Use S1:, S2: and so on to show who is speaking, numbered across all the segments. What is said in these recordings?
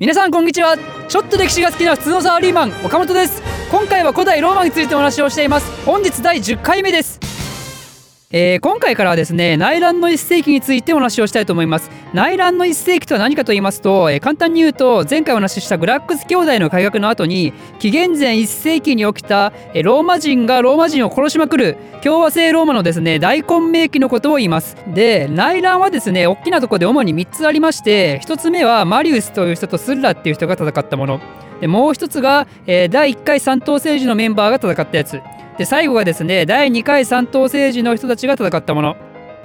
S1: 皆さんこんにちは。ちょっと歴史が好きな普通のサラリーマン岡本です。今回は古代ローマについてお話をしています。本日第10回目です。えー、今回からはですね内乱の1世紀についてお話をしたいと思います。内乱の1世紀とは何かと言いますと、えー、簡単に言うと前回お話ししたグラックス兄弟の改革の後に紀元前1世紀に起きた、えー、ローマ人がローマ人を殺しまくる共和制ローマのですね大混迷期のことを言います。で内乱はですね大きなとこで主に3つありまして1つ目はマリウスという人とスッラっていう人が戦ったもの。でもう1つが、え、第1回三等政治のメンバーが戦ったやつ。で最後がですね第2回三等政治の人たちが戦ったもの。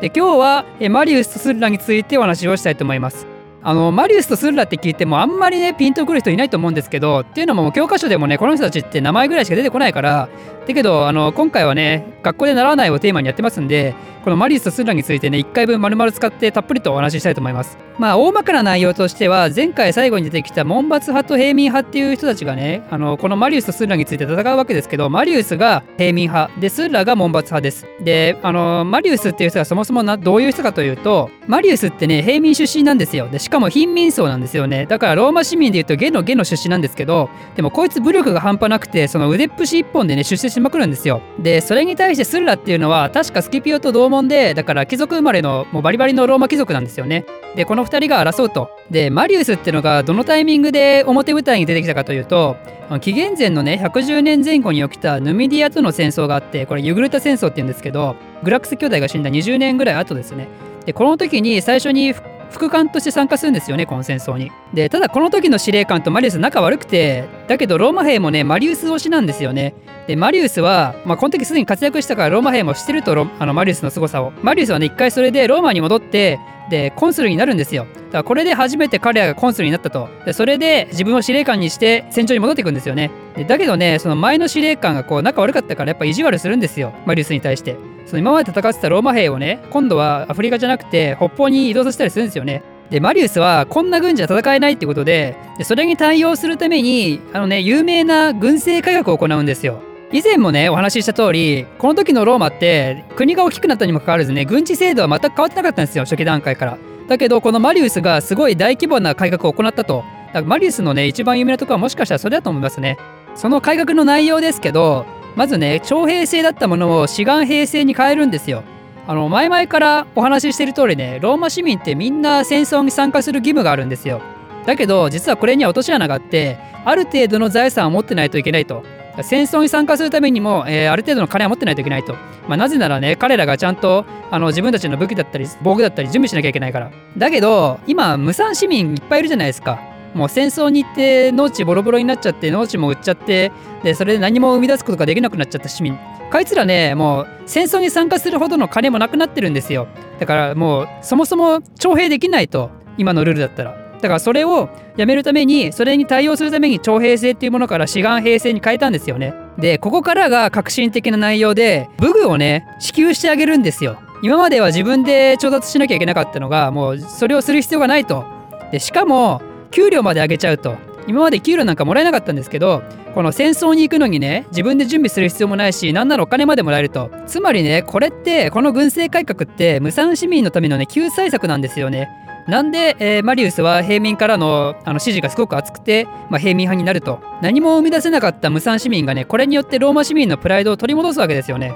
S1: で今日はマリウスとスッラについてお話をしたいと思います。あのマリウスとスッラって聞いてもあんまりねピンとくる人いないと思うんですけどっていうのも教科書でもねこの人たちって名前ぐらいしか出てこないから。だけどあの今回はね学校で習わないをテーマにやってますんでこのマリウスとスッラについてね1回分丸々使ってたっぷりとお話ししたいと思います。まあ大まかな内容としては前回最後に出てきた門閥派と平民派っていう人たちがねあのこのマリウスとスッラについて戦うわけですけどマリウスが平民派。でスッラが門閥派です。であのマリウスっていう人がそもそもなどういう人かというとマリウスってね平民出身なんですよ。でしかも貧民層なんですよね。だからローマ市民でいうとゲのゲの出身なんですけどでもこいつ武力が半端なくてその腕っぷし一本でね出世しまくるんですよ。でそれに対してスッラっていうのは確かスキピオと同門でだから貴族生まれのもうバリバリのローマ貴族なんですよね。でこの2人が争うと。でマリウスってのがどのタイミングで表舞台に出てきたかというと紀元前のね110年前後に起きたヌミディアとの戦争があってこれユグルタ戦争って言うんですけどグラックス兄弟が死んだ20年ぐらい後ですね。でこの時に最初に副官として参加するんですよねこの戦争に。でただこの時の司令官とマリウス仲悪くてだけどローマ兵もねマリウス推しなんですよね。でマリウスは、まあ、この時すでに活躍したからローマ兵も知ってるとあのマリウスの凄さを。マリウスはね一回それでローマに戻ってでコンスルになるんですよ。だからこれで初めて彼らがコンスルになったと。でそれで自分を司令官にして戦場に戻っていくんですよね。でだけどねその前の司令官がこう仲悪かったからやっぱ意地悪するんですよマリウスに対して。その今まで戦ってたローマ兵をね今度はアフリカじゃなくて北方に移動させたりするんですよね。でマリウスはこんな軍じゃ戦えないってことででそれに対応するためにあのね有名な軍政改革を行うんですよ。以前もねお話しした通りこの時のローマって国が大きくなったにもかかわらずね軍事制度は全く変わってなかったんですよ初期段階から。だけどこのマリウスがすごい大規模な改革を行ったと。だからマリウスのね一番有名なところはもしかしたらそれだと思いますね。その改革の内容ですけどまずね徴兵制だったものを志願兵制に変えるんですよ。あの前々からお話ししてる通りねローマ市民ってみんな戦争に参加する義務があるんですよ。だけど実はこれには落とし穴があってある程度の財産を持ってないといけないと。戦争に参加するためにも、えー、ある程度の金は持ってないといけないと、まあ、なぜならね彼らがちゃんとあの自分たちの武器だったり防具だったり準備しなきゃいけないから。だけど今無産市民いっぱいいるじゃないですか。もう戦争に行って農地ボロボロになっちゃって農地も売っちゃってでそれで何も生み出すことができなくなっちゃった市民。こいつらねもう戦争に参加するほどの金もなくなってるんですよ。だからもうそもそも徴兵できないと今のルールだったら。だからそれをやめるためにそれに対応するために徴兵制っていうものから志願兵制に変えたんですよね。でここからが革新的な内容で武具をね支給してあげるんですよ。今までは自分で調達しなきゃいけなかったのがもうそれをする必要がないと。でしかも給料まで上げちゃうと。今まで給料なんかもらえなかったんですけどこの戦争に行くのにね自分で準備する必要もないし何ならお金までもらえると。つまりねこれってこの軍政改革って無産市民のためのね救済策なんですよね。なんで、えー、マリウスは平民からのあの支持がすごく厚くて、まあ、平民派になると。何も生み出せなかった無産市民がねこれによってローマ市民のプライドを取り戻すわけですよね。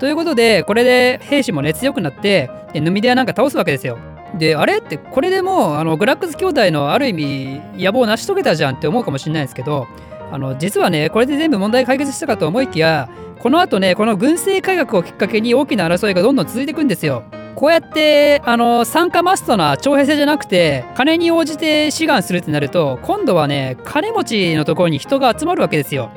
S1: ということでこれで兵士もね強くなってヌミデアなんか倒すわけですよ。であれ？ってこれでもうあのグラックス兄弟のある意味野望を成し遂げたじゃんって思うかもしれないですけどあの実はねこれで全部問題解決したかと思いきやこの後ねこの軍政改革をきっかけに大きな争いがどんどん続いていくんですよ。こうやってあの参加マストな徴兵制じゃなくて金に応じて志願するってなると今度はね金持ちのところに人が集まるわけですよ。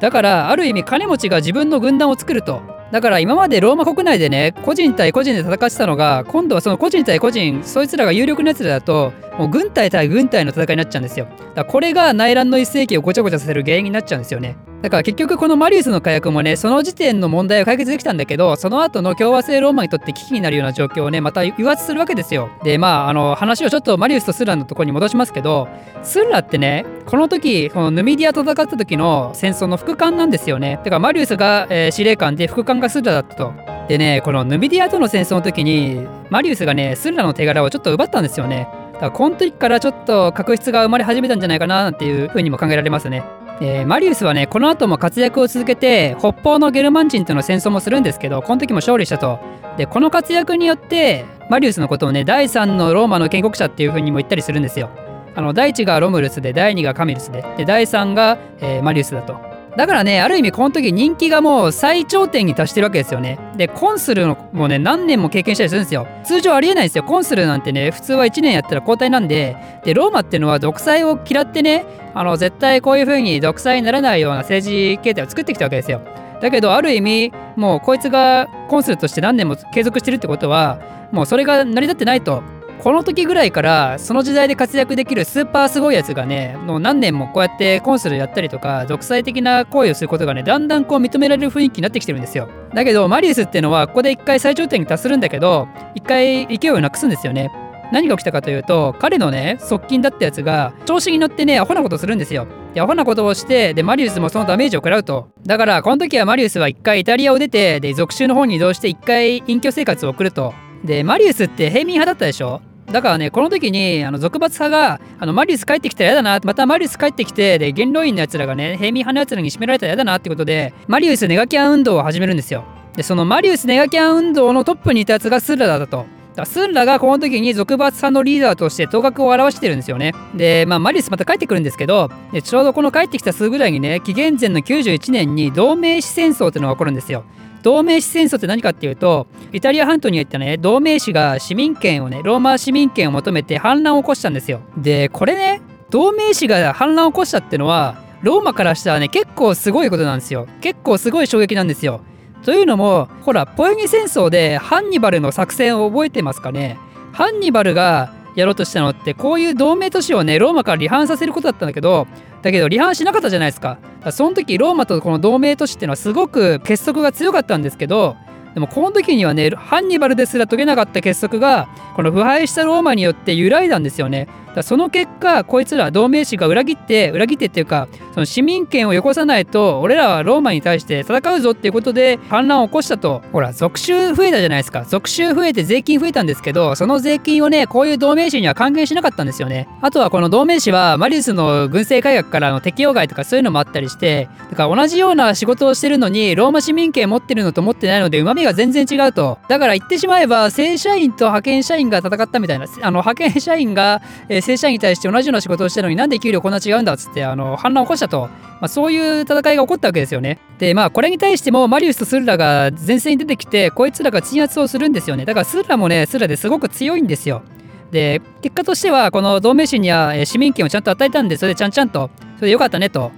S1: だからある意味金持ちが自分の軍団を作るとだから今までローマ国内でね個人対個人で戦ってたのが今度はその個人対個人そいつらが有力なやつらだともう軍隊対軍隊の戦いになっちゃうんですよ。だからこれが内乱の一世紀をごちゃごちゃさせる原因になっちゃうんですよね。だから結局このマリウスの改革もねその時点の問題を解決できたんだけどその後の共和制ローマにとって危機になるような状況をねまた誘発するわけですよ。でまああの話をちょっとマリウスとスラのところに戻しますけどスラってねこの時このヌミディアと戦った時の戦争の副官なんですよね。だからマリウスが、えー、司令官で副官がスラだったと。でねこのヌミディアとの戦争の時にマリウスがねスラの手柄をちょっと奪ったんですよね。からこの時からちょっと確執が生まれ始めたんじゃないかなっていうふうにも考えられますね。えー、マリウスはねこの後も活躍を続けて北方のゲルマン人との戦争もするんですけどこの時も勝利したと。でこの活躍によってマリウスのことをね第3のローマの建国者っていう風にも言ったりするんですよ。あの第1がロムルスで第2がカミルスでで第3が、えー、マリウスだと。だからねある意味この時人気がもう最頂点に達してるわけですよね。でコンスルもね何年も経験したりするんですよ。通常ありえないですよ。コンスルなんてね普通は1年やったら交代なんで。でローマっていうのは独裁を嫌ってねあの絶対こういう風に独裁にならないような政治形態を作ってきたわけですよ。だけどある意味もうこいつがコンスルとして何年も継続してるってことはもうそれが成り立ってないと。この時ぐらいからその時代で活躍できるスーパーすごいやつがねもう何年もこうやってコンスルやったりとか独裁的な行為をすることがねだんだんこう認められる雰囲気になってきてるんですよ。だけどマリウスっていうのはここで一回最頂点に達するんだけど一回勢いをなくすんですよね。何が起きたかというと彼のね側近だったやつが調子に乗ってねアホなことするんですよ。でアホなことをしてでマリウスもそのダメージを食らうと。だからこの時はマリウスは一回イタリアを出てで属州の方に移動して一回隠居生活を送ると。でマリウスって平民派だったでしょ？だからね、この時に、あの、俗罰派が、あの、マリウス帰ってきたら嫌だな、またマリウス帰ってきて、で、元老院の奴らがね、平民派の奴らに占められたら嫌だなってことで、マリウスネガキャン運動を始めるんですよ。で、そのマリウスネガキャン運動のトップにいた奴がスッラだったと。だスンラがこの時に俗罰派のリーダーとして頭角を表してるんですよね。で、まあ、マリウスまた帰ってくるんですけど、でちょうどこの帰ってきた数ぐらいにね、紀元前の91年に同盟史戦争っていうのが起こるんですよ。同盟史戦争って何かっていうとイタリア半島に行ったね同盟史が市民権をねローマ市民権を求めて反乱を起こしたんですよ。でこれね同盟史が反乱を起こしたってのはローマからしたらね結構すごいことなんですよ。結構すごい衝撃なんですよ。というのもほらポエニ戦争でハンニバルの作戦を覚えてますかね？ハンニバルがやろうとしたのってこういう同盟都市をねローマから離反させることだったんだけどだけど離反しなかったじゃないですか。その時ローマとこの同盟都市っていうのはすごく結束が強かったんですけどでもこの時にはねハンニバルですら解けなかった結束がこの腐敗したローマによって揺らいだんですよね。だその結果こいつら同盟士が裏切って裏切ってっていうかその市民権をよこさないと俺らはローマに対して戦うぞっていうことで反乱を起こしたと。ほら属州増えたじゃないですか。属州増えて税金増えたんですけどその税金をねこういう同盟士には還元しなかったんですよね。あとはこの同盟士はマリウスの軍政改革からの適用外とかそういうのもあったりしてだから同じような仕事をしてるのにローマ市民権持ってるのと持ってないので旨味が全然違うと。だから言ってしまえば正社員と派遣社員が戦ったみたいなあの派遣社員が、えー、正社員に対して同じような仕事をしてるのになんで給料こんな違うんだっつってあの反乱を起こしたと、まあ、そういう戦いが起こったわけですよね。でまあこれに対してもマリウスとスルラが前線に出てきてこいつらが鎮圧をするんですよね。だからスルラもねスルラですごく強いんですよ。で結果としてはこの同盟心には市民権をちゃんと与えたんでそれでちゃんちゃんとそれでよかったねと。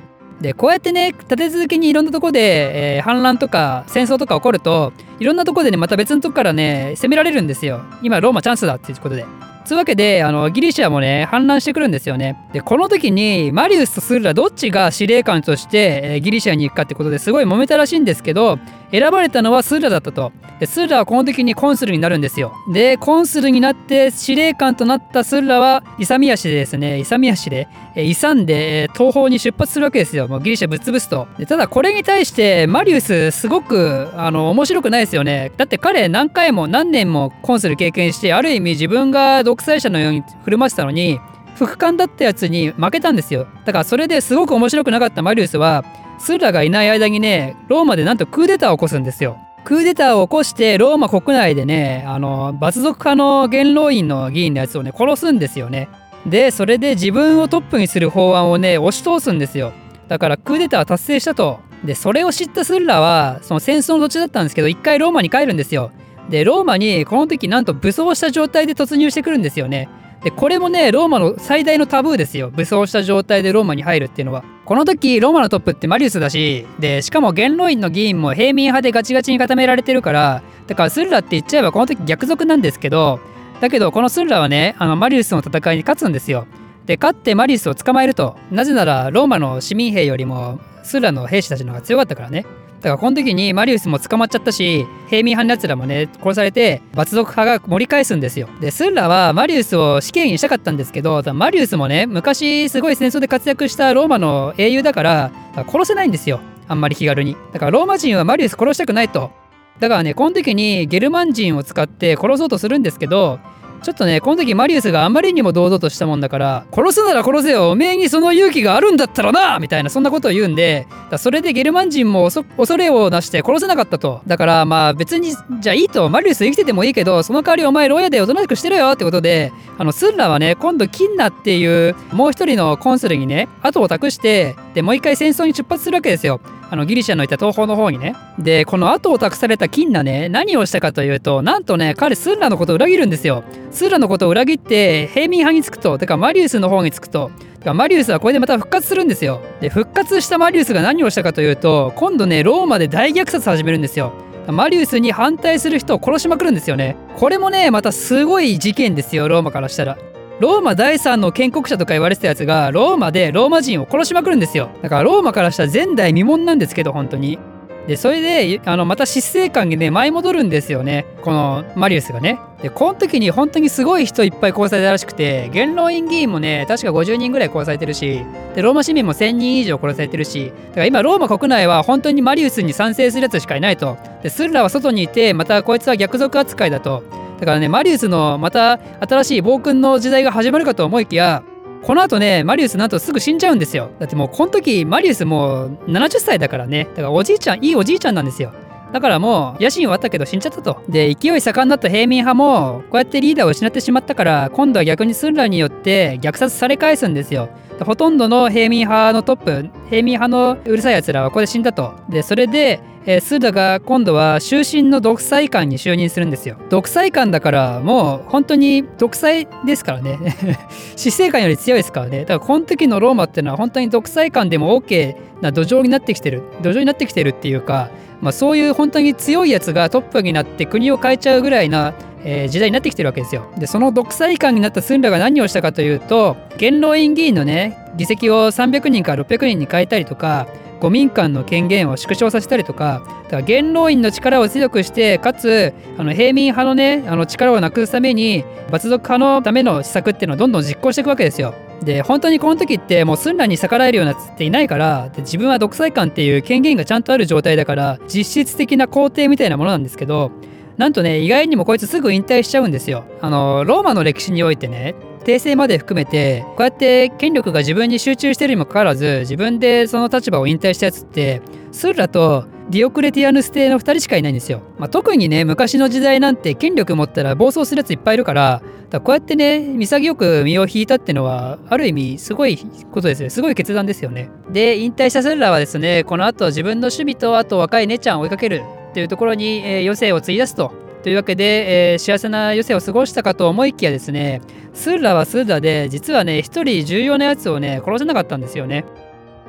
S1: でこうやってね立て続けにいろんなとこで、えー、反乱とか戦争とか起こるといろんなとこでねまた別のとこからね攻められるんですよ今ローマチャンスだっていうことでつうわけであのギリシャもね反乱してくるんですよね。でこの時にマリウスとスルラどっちが司令官として、え、ギリシャに行くかってことですごい揉めたらしいんですけど選ばれたのはスルラだったと。でスルラはこの時にコンスルになるんですよ。でコンスルになって司令官となったスルラは勇み足でですね勇み足で、え、勇んで、え、東方に出発するわけですよ。もうギリシャぶっ潰すと。でただこれに対してマリウスすごくあの面白くないですよね。だって彼何回も何年もコンスル経験してある意味自分が独裁者のように振る舞ってたのに副官だったやつに負けたんですよ。だからそれですごく面白くなかったマリウスはスーラがいない間にねローマでなんとクーデターを起こすんですよ。クーデターを起こしてローマ国内でねあの罰族派の元老院の議員のやつをね殺すんですよね。でそれで自分をトップにする法案をね押し通すんですよ。だからクーデターは達成したと。でそれを知ったスッラはその戦争の途中だったんですけど一回ローマに帰るんですよ。でローマにこの時なんと武装した状態で突入してくるんですよね。でこれもねローマの最大のタブーですよ。武装した状態でローマに入るっていうのは。この時ローマのトップってマリウスだしでしかも元老院の議員も平民派でガチガチに固められてるからだからスルラって言っちゃえばこの時逆賊なんですけどだけどこのスルラはねあのマリウスの戦いに勝つんですよ。で勝ってマリウスを捕まえると。なぜならローマの市民兵よりもスルラの兵士たちの方が強かったからね。だからこの時にマリウスも捕まっちゃったし平民派のやつらもね殺されて罰族派が盛り返すんですよ。でスンラはマリウスを死刑にしたかったんですけどマリウスもね昔すごい戦争で活躍したローマの英雄だから殺せないんですよ。あんまり気軽に。だからローマ人はマリウス殺したくないと。だからねこの時にゲルマン人を使って殺そうとするんですけどちょっとねこの時マリウスがあまりにも堂々としたもんだから殺すなら殺せよおめえにその勇気があるんだったらなみたいなそんなことを言うんでだそれでゲルマン人も恐れをなして殺せなかったと。だからまあ別にじゃあいいと。マリウス生きててもいいけどその代わりお前牢屋でおとなしくしてろよってことであのスンラはね今度キンナっていうもう一人のコンスルにね後を託してでもう一回戦争に出発するわけですよ。あのギリシャのいた東方の方にね。でこの後を託されたキンナね何をしたかというとなんとね彼スンラのことを裏切るんですよ。スンラのことを裏切って平民派につくとてかマリウスの方につくと。マリウスはこれでまた復活するんですよ。で復活したマリウスが何をしたかというと今度ねローマで大虐殺始めるんですよ。マリウスに反対する人を殺しまくるんですよね。これもねまたすごい事件ですよローマからしたら。ローマ第3の建国者とか言われてたやつがローマでローマ人を殺しまくるんですよ。だからローマからしたら前代未聞なんですけど本当に。でそれであのまた執政官にね舞い戻るんですよね。このマリウスがね。でこの時に本当にすごい人いっぱい殺されたらしくて元老院議員もね確か50人ぐらい殺されてるしでローマ市民も1000人以上殺されてるし。だから今ローマ国内は本当にマリウスに賛成するやつしかいないと。でスンラは外にいてまたこいつは逆賊扱いだと。だからねマリウスのまた新しい暴君の時代が始まるかと思いきやこの後ね、マリウスなんとすぐ死んじゃうんですよ。だってもうこの時、マリウスもう70歳だからね。だからおじいちゃん、いいおじいちゃんなんですよ。だからもう野心はあったけど死んじゃったと。で、勢い盛んだった平民派もこうやってリーダーを失ってしまったから今度は逆にスンラによって虐殺され返すんですよ。ほとんどの平民派のトップ、平民派のうるさい奴らはここで死んだと。で、それで、えー、スーダが今度は終身の独裁官に就任するんですよ。独裁官だからもう本当に独裁ですからね。死生観より強いですからね。だからこの時のローマっていうのは本当に独裁官でも OK な土壌になってきてる。土壌になってきてるっていうか、まあ、そういう本当に強いやつがトップになって国を変えちゃうぐらいなえー、時代になってきてるわけですよ。でその独裁官になったスンラが何をしたかというと元老院議員のね議席を300人から600人に変えたりとか五民間の権限を縮小させたりとかだから元老院の力を強くしてかつあの平民派のねあの力をなくすために罰族派のための施策っていうのをどんどん実行していくわけですよ。で本当にこの時ってもうスンラに逆らえるようなつっていないから自分は独裁官っていう権限がちゃんとある状態だから実質的な皇帝みたいなものなんですけどなんとね意外にもこいつすぐ引退しちゃうんですよ。あのローマの歴史においてね訂正まで含めてこうやって権力が自分に集中してるにもかかわらず自分でその立場を引退したやつってスーラとディオクレティアヌス帝の2人しかいないんですよ。まあ、特にね昔の時代なんて権力持ったら暴走するやついっぱいいるからだこうやってね潔く身を引いたってのはある意味すごいことですよすごい決断ですよね。で引退したスーラはですねこの後自分の趣味とあと若い姉ちゃんを追いかけるっていうところに、えー、余生を費やすとというわけで、えー、幸せな余生を過ごしたかと思いきやですね、スーラはスーラで、実はね、一人重要なやつをね、殺せなかったんですよね。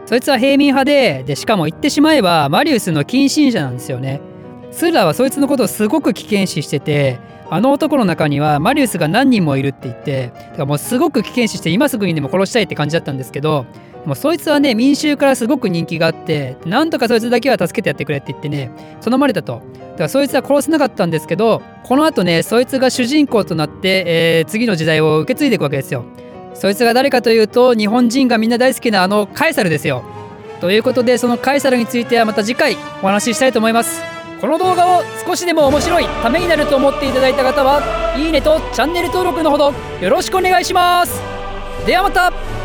S1: そいつは平民派で、で、しかも言ってしまえば、マリウスの近親者なんですよね。スーラはそいつのことをすごく危険視してて、あの男の中にはマリウスが何人もいるって言って、だからもうすごく危険視して今すぐにでも殺したいって感じだったんですけど、もうそいつはね民衆からすごく人気があってなんとかそいつだけは助けてやってくれって言ってね頼まれたと。だからそいつは殺せなかったんですけどこの後ねそいつが主人公となって、えー、次の時代を受け継いでいくわけですよ。そいつが誰かというと日本人がみんな大好きなあのカエサルですよ。ということでそのカエサルについてはまた次回お話ししたいと思います。この動画を少しでも面白いためになると思っていただいた方はいいねとチャンネル登録のほどよろしくお願いします。ではまた。